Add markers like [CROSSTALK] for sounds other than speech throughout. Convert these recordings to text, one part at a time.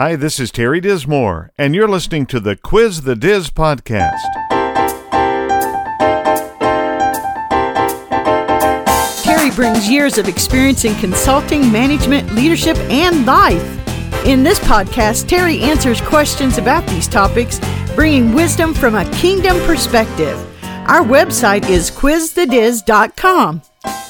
Hi, this is Terry Dismore, and you're listening to the Quiz the Diz podcast. Terry brings years of experience in consulting, management, leadership, and life. In this podcast, Terry answers questions about these topics, bringing wisdom from a kingdom perspective. Our website is quizthediz.com.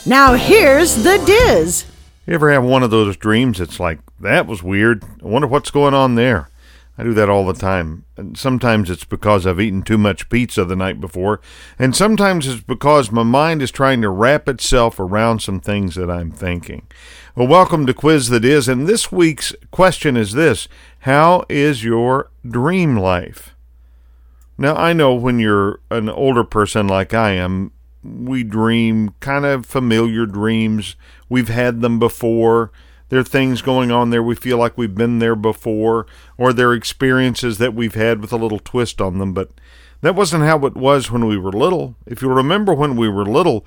Now, here's the Diz. You ever have one of those dreams It's like, that was weird? I wonder what's going on there. I do that all the time. And sometimes it's because I've eaten too much pizza the night before, and sometimes it's because my mind is trying to wrap itself around some things that I'm thinking. Well, welcome to Quiz the Diz, and this week's question is this How is your dream life? Now, I know when you're an older person like I am, we dream kind of familiar dreams. We've had them before. There are things going on there we feel like we've been there before, or there are experiences that we've had with a little twist on them. But that wasn't how it was when we were little. If you remember when we were little,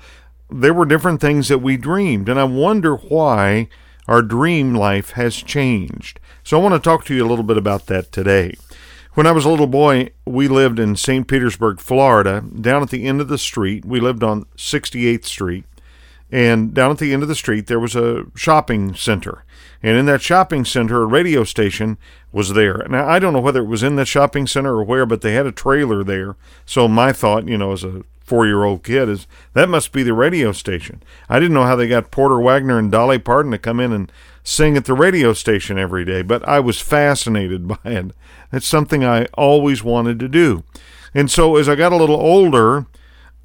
there were different things that we dreamed. And I wonder why our dream life has changed. So I want to talk to you a little bit about that today. When I was a little boy, we lived in St. Petersburg, Florida, down at the end of the street. We lived on 68th Street. And down at the end of the street, there was a shopping center. And in that shopping center, a radio station was there. Now, I don't know whether it was in the shopping center or where, but they had a trailer there. So my thought, you know, as a four year old kid, is that must be the radio station. I didn't know how they got Porter Wagoner and Dolly Parton to come in and sing at the radio station every day, but I was fascinated [LAUGHS] by it. It's something I always wanted to do. And so as I got a little older,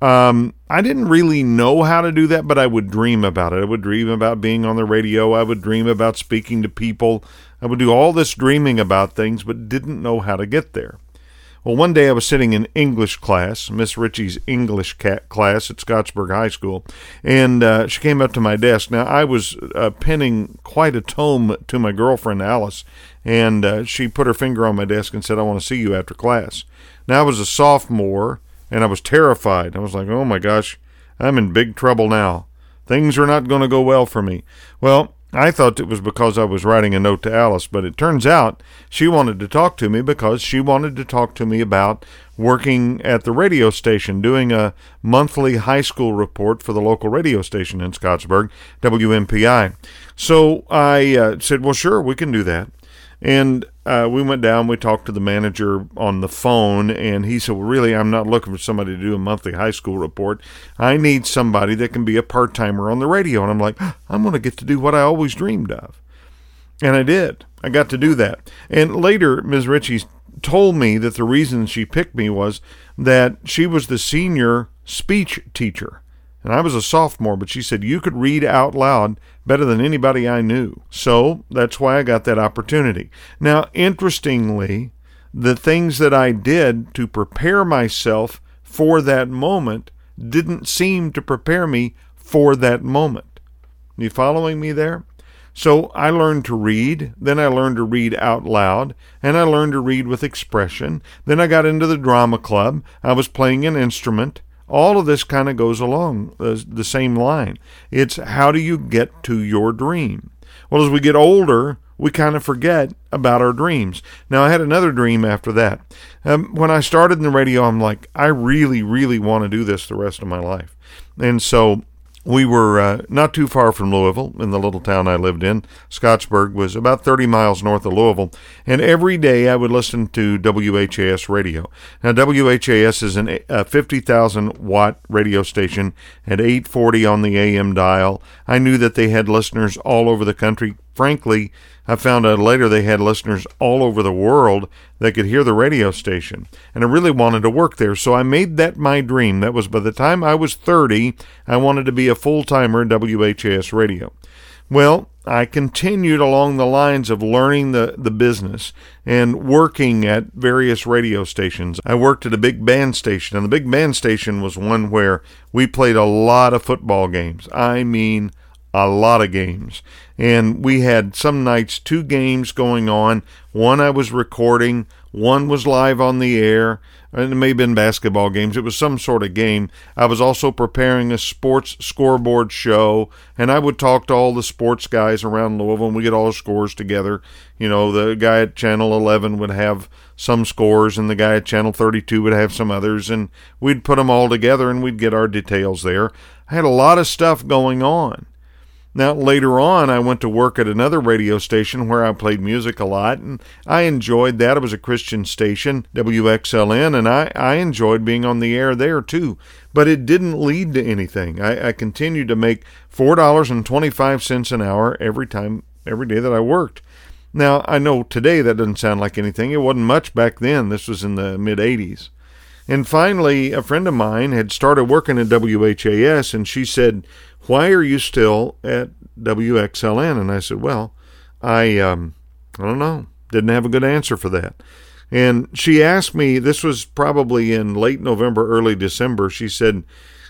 um, I didn't really know how to do that, but I would dream about it. I would dream about being on the radio. I would dream about speaking to people. I would do all this dreaming about things, but didn't know how to get there. Well, one day I was sitting in English class, Miss Ritchie's English class at Scottsburg High School, and uh, she came up to my desk. Now, I was uh, penning quite a tome to my girlfriend Alice, and uh, she put her finger on my desk and said, I want to see you after class. Now, I was a sophomore, and I was terrified. I was like, oh my gosh, I'm in big trouble now. Things are not going to go well for me. Well, I thought it was because I was writing a note to Alice, but it turns out she wanted to talk to me because she wanted to talk to me about working at the radio station, doing a monthly high school report for the local radio station in Scottsburg, WMPI. So I uh, said, Well, sure, we can do that. And uh, we went down, we talked to the manager on the phone, and he said, Well, really, I'm not looking for somebody to do a monthly high school report. I need somebody that can be a part timer on the radio. And I'm like, I'm going to get to do what I always dreamed of. And I did. I got to do that. And later, Ms. Ritchie told me that the reason she picked me was that she was the senior speech teacher and I was a sophomore, but she said you could read out loud better than anybody I knew. So that's why I got that opportunity. Now, interestingly, the things that I did to prepare myself for that moment didn't seem to prepare me for that moment. You following me there? So I learned to read, then I learned to read out loud, and I learned to read with expression. Then I got into the drama club. I was playing an instrument all of this kind of goes along the, same line. It's how do you get to your dream? Well, as we get older, we kind of forget about our dreams. Now, I had another dream after that. Um, when I started in the radio, I'm like, I really, really want to do this the rest of my life. And so we were uh, not too far from Louisville in the little town I lived in. Scottsburg was about 30 miles north of Louisville. And every day I would listen to WHAS radio. Now, WHAS is an, a 50,000 watt radio station at 840 on the AM dial. I knew that they had listeners all over the country. Frankly, I found out later they had listeners all over the world that could hear the radio station. And I really wanted to work there. So I made that my dream. That was by the time I was 30, I wanted to be a full timer in WHAS radio. Well, I continued along the lines of learning the, the business and working at various radio stations. I worked at a big band station, and the big band station was one where we played a lot of football games. I mean, a lot of games. And we had some nights two games going on. One I was recording, One was live on the air, and it may have been basketball games. It was some sort of game. I was also preparing a sports scoreboard show, and I would talk to all the sports guys around Louisville, and we get all the scores together. You know, the guy at Channel 11 would have some scores, and the guy at Channel 32 would have some others, and we'd put them all together, and we'd get our details there. I had a lot of stuff going on. Now, later on, I went to work at another radio station where I played music a lot, and I enjoyed that. It was a Christian station, WXLN, and I, I enjoyed being on the air there too. But it didn't lead to anything. I, I continued to make $4.25 an hour every time, every day that I worked. Now, I know today that doesn't sound like anything. It wasn't much back then. This was in the mid 80s. And finally, a friend of mine had started working at WHAS, and she said, why are you still at WXLN? And I said, well, I, um, I don't know. Didn't have a good answer for that. And she asked me, this was probably in late November, early December. She said,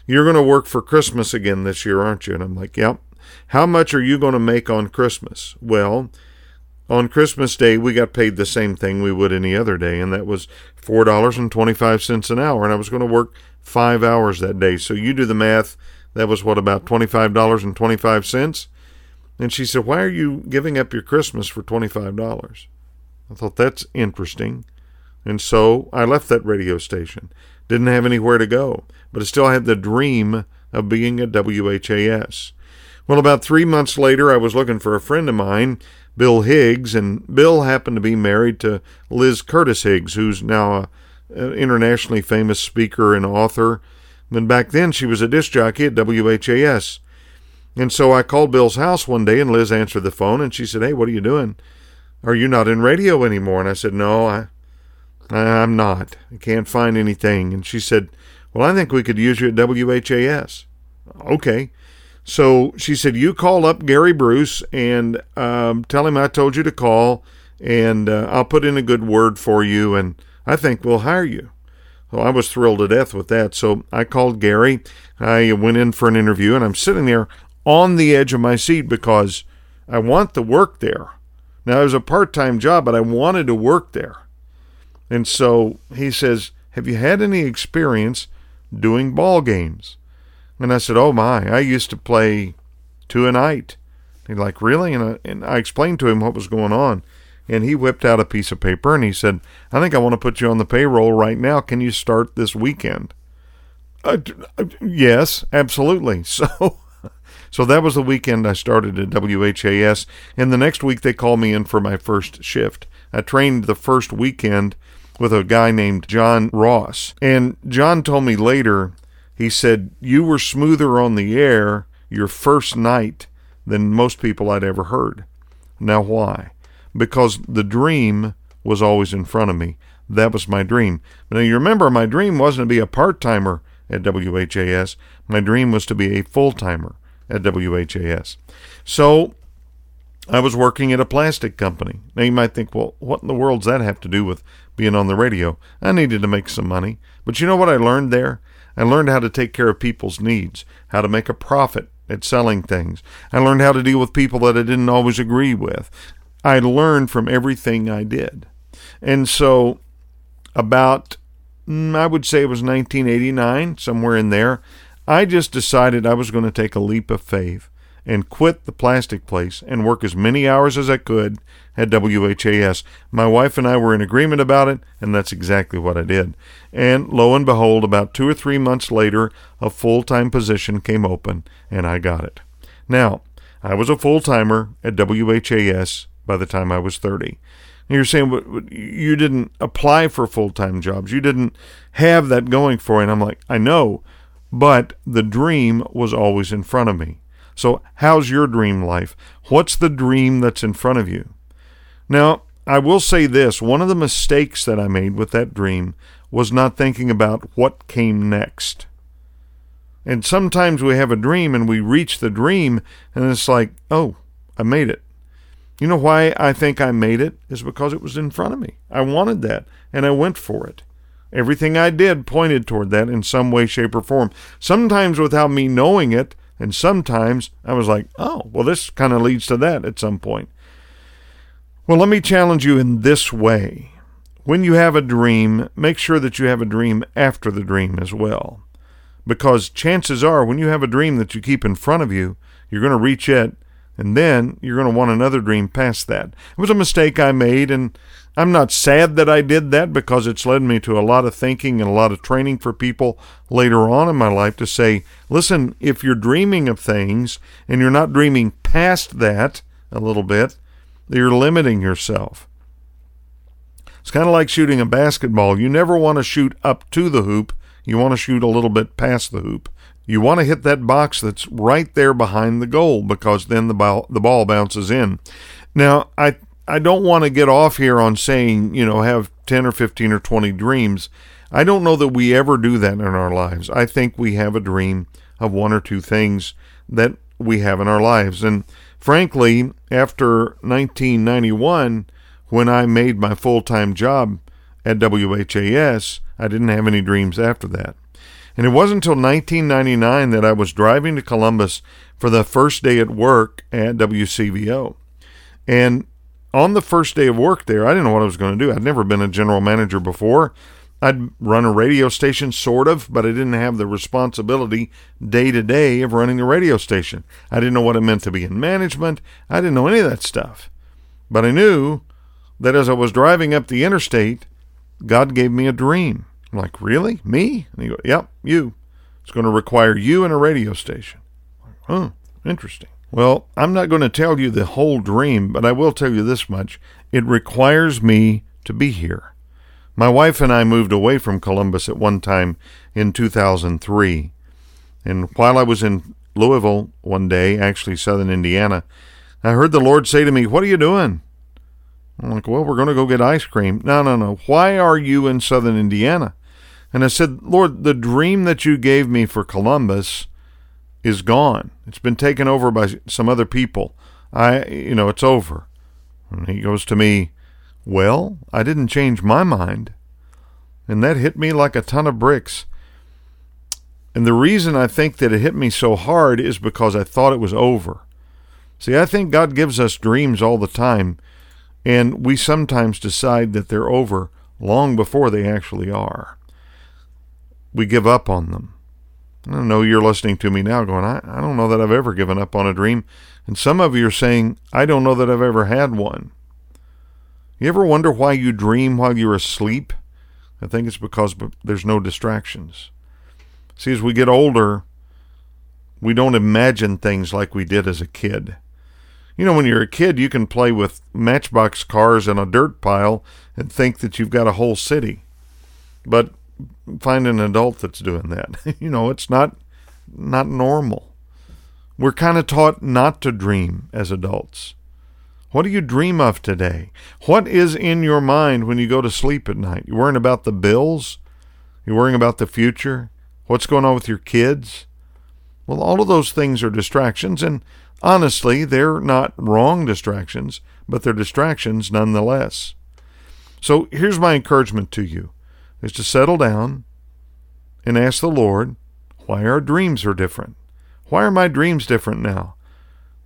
You're going to work for Christmas again this year, aren't you? And I'm like, Yep. How much are you going to make on Christmas? Well, on Christmas Day, we got paid the same thing we would any other day, and that was $4.25 an hour. And I was going to work five hours that day. So you do the math that was what, about $25.25? And she said, Why are you giving up your Christmas for $25? I thought that's interesting. And so I left that radio station. Didn't have anywhere to go, but I still had the dream of being at WHAS. Well, about three months later, I was looking for a friend of mine, Bill Higgs, and Bill happened to be married to Liz Curtis Higgs, who's now an internationally famous speaker and author and back then she was a disc jockey at WHAS. And so I called Bill's house one day and Liz answered the phone and she said, Hey, what are you doing? Are you not in radio anymore? And I said, No, I, I'm not. I can't find anything. And she said, Well, I think we could use you at WHAS. Okay. So she said, You call up Gary Bruce and um, tell him I told you to call, and uh, I'll put in a good word for you, and I think we'll hire you. Well, I was thrilled to death with that. So I called Gary. I went in for an interview, and I'm sitting there on the edge of my seat because I want to work there. Now, it was a part time job, but I wanted to work there. And so he says, Have you had any experience doing ball games? And I said, Oh my, I used to play two a night. He's like, Really? And I, and I explained to him what was going on and he whipped out a piece of paper and he said, I think I want to put you on the payroll right now. Can you start this weekend? Uh, uh yes, absolutely. [LAUGHS] So, so that was the weekend I started at WHAS, and the next week they called me in for my first shift. I trained the first weekend with a guy named John Ross, and John told me later, he said, You were smoother on the air your first night than most people I'd ever heard. Now, why? because the dream was always in front of me. That was my dream. Now, you remember, my dream wasn't to be a part timer at WHAS. My dream was to be a full timer at WHAS. So, I was working at a plastic company. Now, you might think, well, what in the world does that have to do with being on the radio? I needed to make some money. But you know what I learned there? I learned how to take care of people's needs, how to make a profit at selling things. I learned how to deal with people that I didn't always agree with. I learned from everything I did. And so, about, mm, I would say it was 1989, somewhere in there, I just decided I was going to take a leap of faith and quit the plastic place and work as many hours as I could at WHAS. My wife and I were in agreement about it, and that's exactly what I did. And lo and behold, about two or three months later, a full time position came open, and I got it. Now, I was a full timer at WHAS by the time I was 30. You're saying you didn't apply for full time jobs. You didn't have that going for you. And I'm like, I know, but the dream was always in front of me. So, how's your dream life? What's the dream that's in front of you? Now, I will say this one of the mistakes that I made with that dream was not thinking about what came next. And sometimes we have a dream and we reach the dream and it's like, oh, I made it. You know why I think I made it? Is because it was in front of me. I wanted that, and I went for it. Everything I did pointed toward that in some way, shape, or form. Sometimes without me knowing it, and sometimes I was like, oh, well, this kind of leads to that at some point. Well, let me challenge you in this way. when you have a dream, make sure that you have a dream after the dream as well. Because chances are, when you have a dream that you keep in front of you, you're going to reach it, and then you're going to want another dream past that. It was a mistake I made, and I'm not sad that I did that because it's led me to a lot of thinking and a lot of training for people later on in my life to say, listen, if you're dreaming of things and you're not dreaming past that a little bit, you're limiting yourself. It's kind of like shooting a basketball. You never want to shoot up to the hoop. You want to shoot a little bit past the hoop. You want to hit that box that's right there behind the goal because then the ball the ball bounces in. Now, I I don't want to get off here on saying, you know, have 10 or 15 or 20 dreams. I don't know that we ever do that in our lives. I think we have a dream of one or two things that we have in our lives. And frankly, after 1991, when I made my full time job at WHAS, I didn't have any dreams after that. And it wasn't until 1999 that I was driving to Columbus for the first day at work at WCVO. And on the first day of work there, I didn't know what I was going to do. I'd never been a general manager before. I'd run a radio station, sort of, but I didn't have the responsibility day to day of running a radio station. I didn't know what it meant to be in management. I didn't know any of that stuff. But I knew that as I was driving up the interstate, God gave me a dream. I'm like, really? Me? And he goes, yep, you. It's going to require you and a radio station. Like, interesting. Well, I'm not going to tell you the whole dream, but I will tell you this much. It requires me to be here. My wife and I moved away from Columbus at one time in 2003. And while I was in Louisville one day, actually southern Indiana, I heard the Lord say to me, What are you doing? I'm like, Well, we're going to go get ice cream. No, no, no. Why are you in southern Indiana? And I said, Lord, the dream that you gave me for Columbus is gone. It's been taken over by some other people. I, you know, it's over. And he goes to me, Well, I didn't change my mind. And that hit me like a ton of bricks. And the reason I think that it hit me so hard is because I thought it was over. See, I think God gives us dreams all the time, and we sometimes decide that they're over long before they actually are we give up on them. I know you're listening to me now going, I, I don't know that I've ever given up on a dream. And some of you are saying, I don't know that I've ever had one. You ever wonder why you dream while you're asleep? I think it's because there's no distractions. See, as we get older, we don't imagine things like we did as a kid. You know, when you're a kid, you can play with matchbox cars in a dirt pile and think that you've got a whole city. But find an adult that's doing that. [LAUGHS] you know, it's not not normal. We're kind of taught not to dream as adults. What do you dream of today? What is in your mind when you go to sleep at night? You worrying about the bills? You worrying about the future? What's going on with your kids? Well, all of those things are distractions, and honestly, they're not wrong distractions, but they're distractions nonetheless. So here's my encouragement to you is to settle down and ask the Lord why our dreams are different. Why are my dreams different now?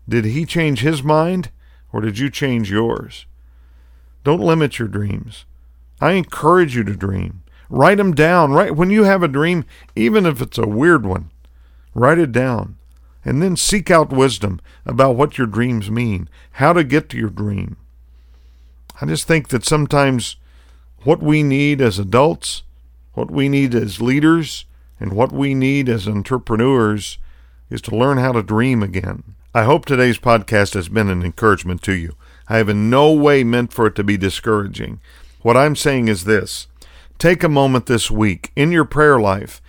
Did He change His mind or did you change yours? Don't limit your dreams. I encourage you to dream. Write them down. Right when you have a dream, even if it's a weird one, write it down. And then seek out wisdom about what your dreams mean, how to get to your dream. I just think that sometimes what we need as adults, what we need as leaders, and what we need as entrepreneurs is to learn how to dream again. I hope today's podcast has been an encouragement to you. I have in no way meant for it to be discouraging. What I'm saying is this take a moment this week in your prayer life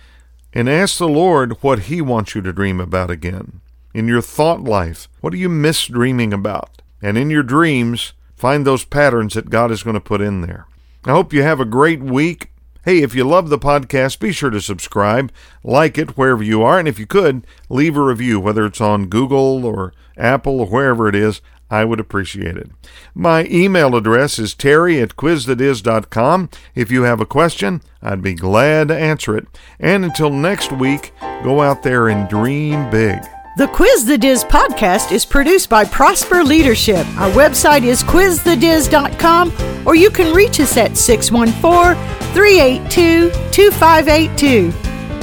and ask the Lord what He wants you to dream about again. In your thought life, what do you miss dreaming about? And in your dreams, find those patterns that God is going to put in there. I hope you have a great week. Hey, if you love the podcast, be sure to subscribe, like it wherever you are, and if you could, leave a review, whether it's on Google or Apple or wherever it is. I would appreciate it. My email address is terry at quizthediz.com. If you have a question, I'd be glad to answer it. And until next week, go out there and dream big. The Quiz the Diz podcast is produced by Prosper Leadership. Our website is quizthediz.com or you can reach us at 614 382 2582.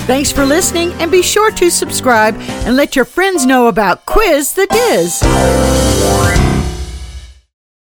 Thanks for listening and be sure to subscribe and let your friends know about Quiz the Diz.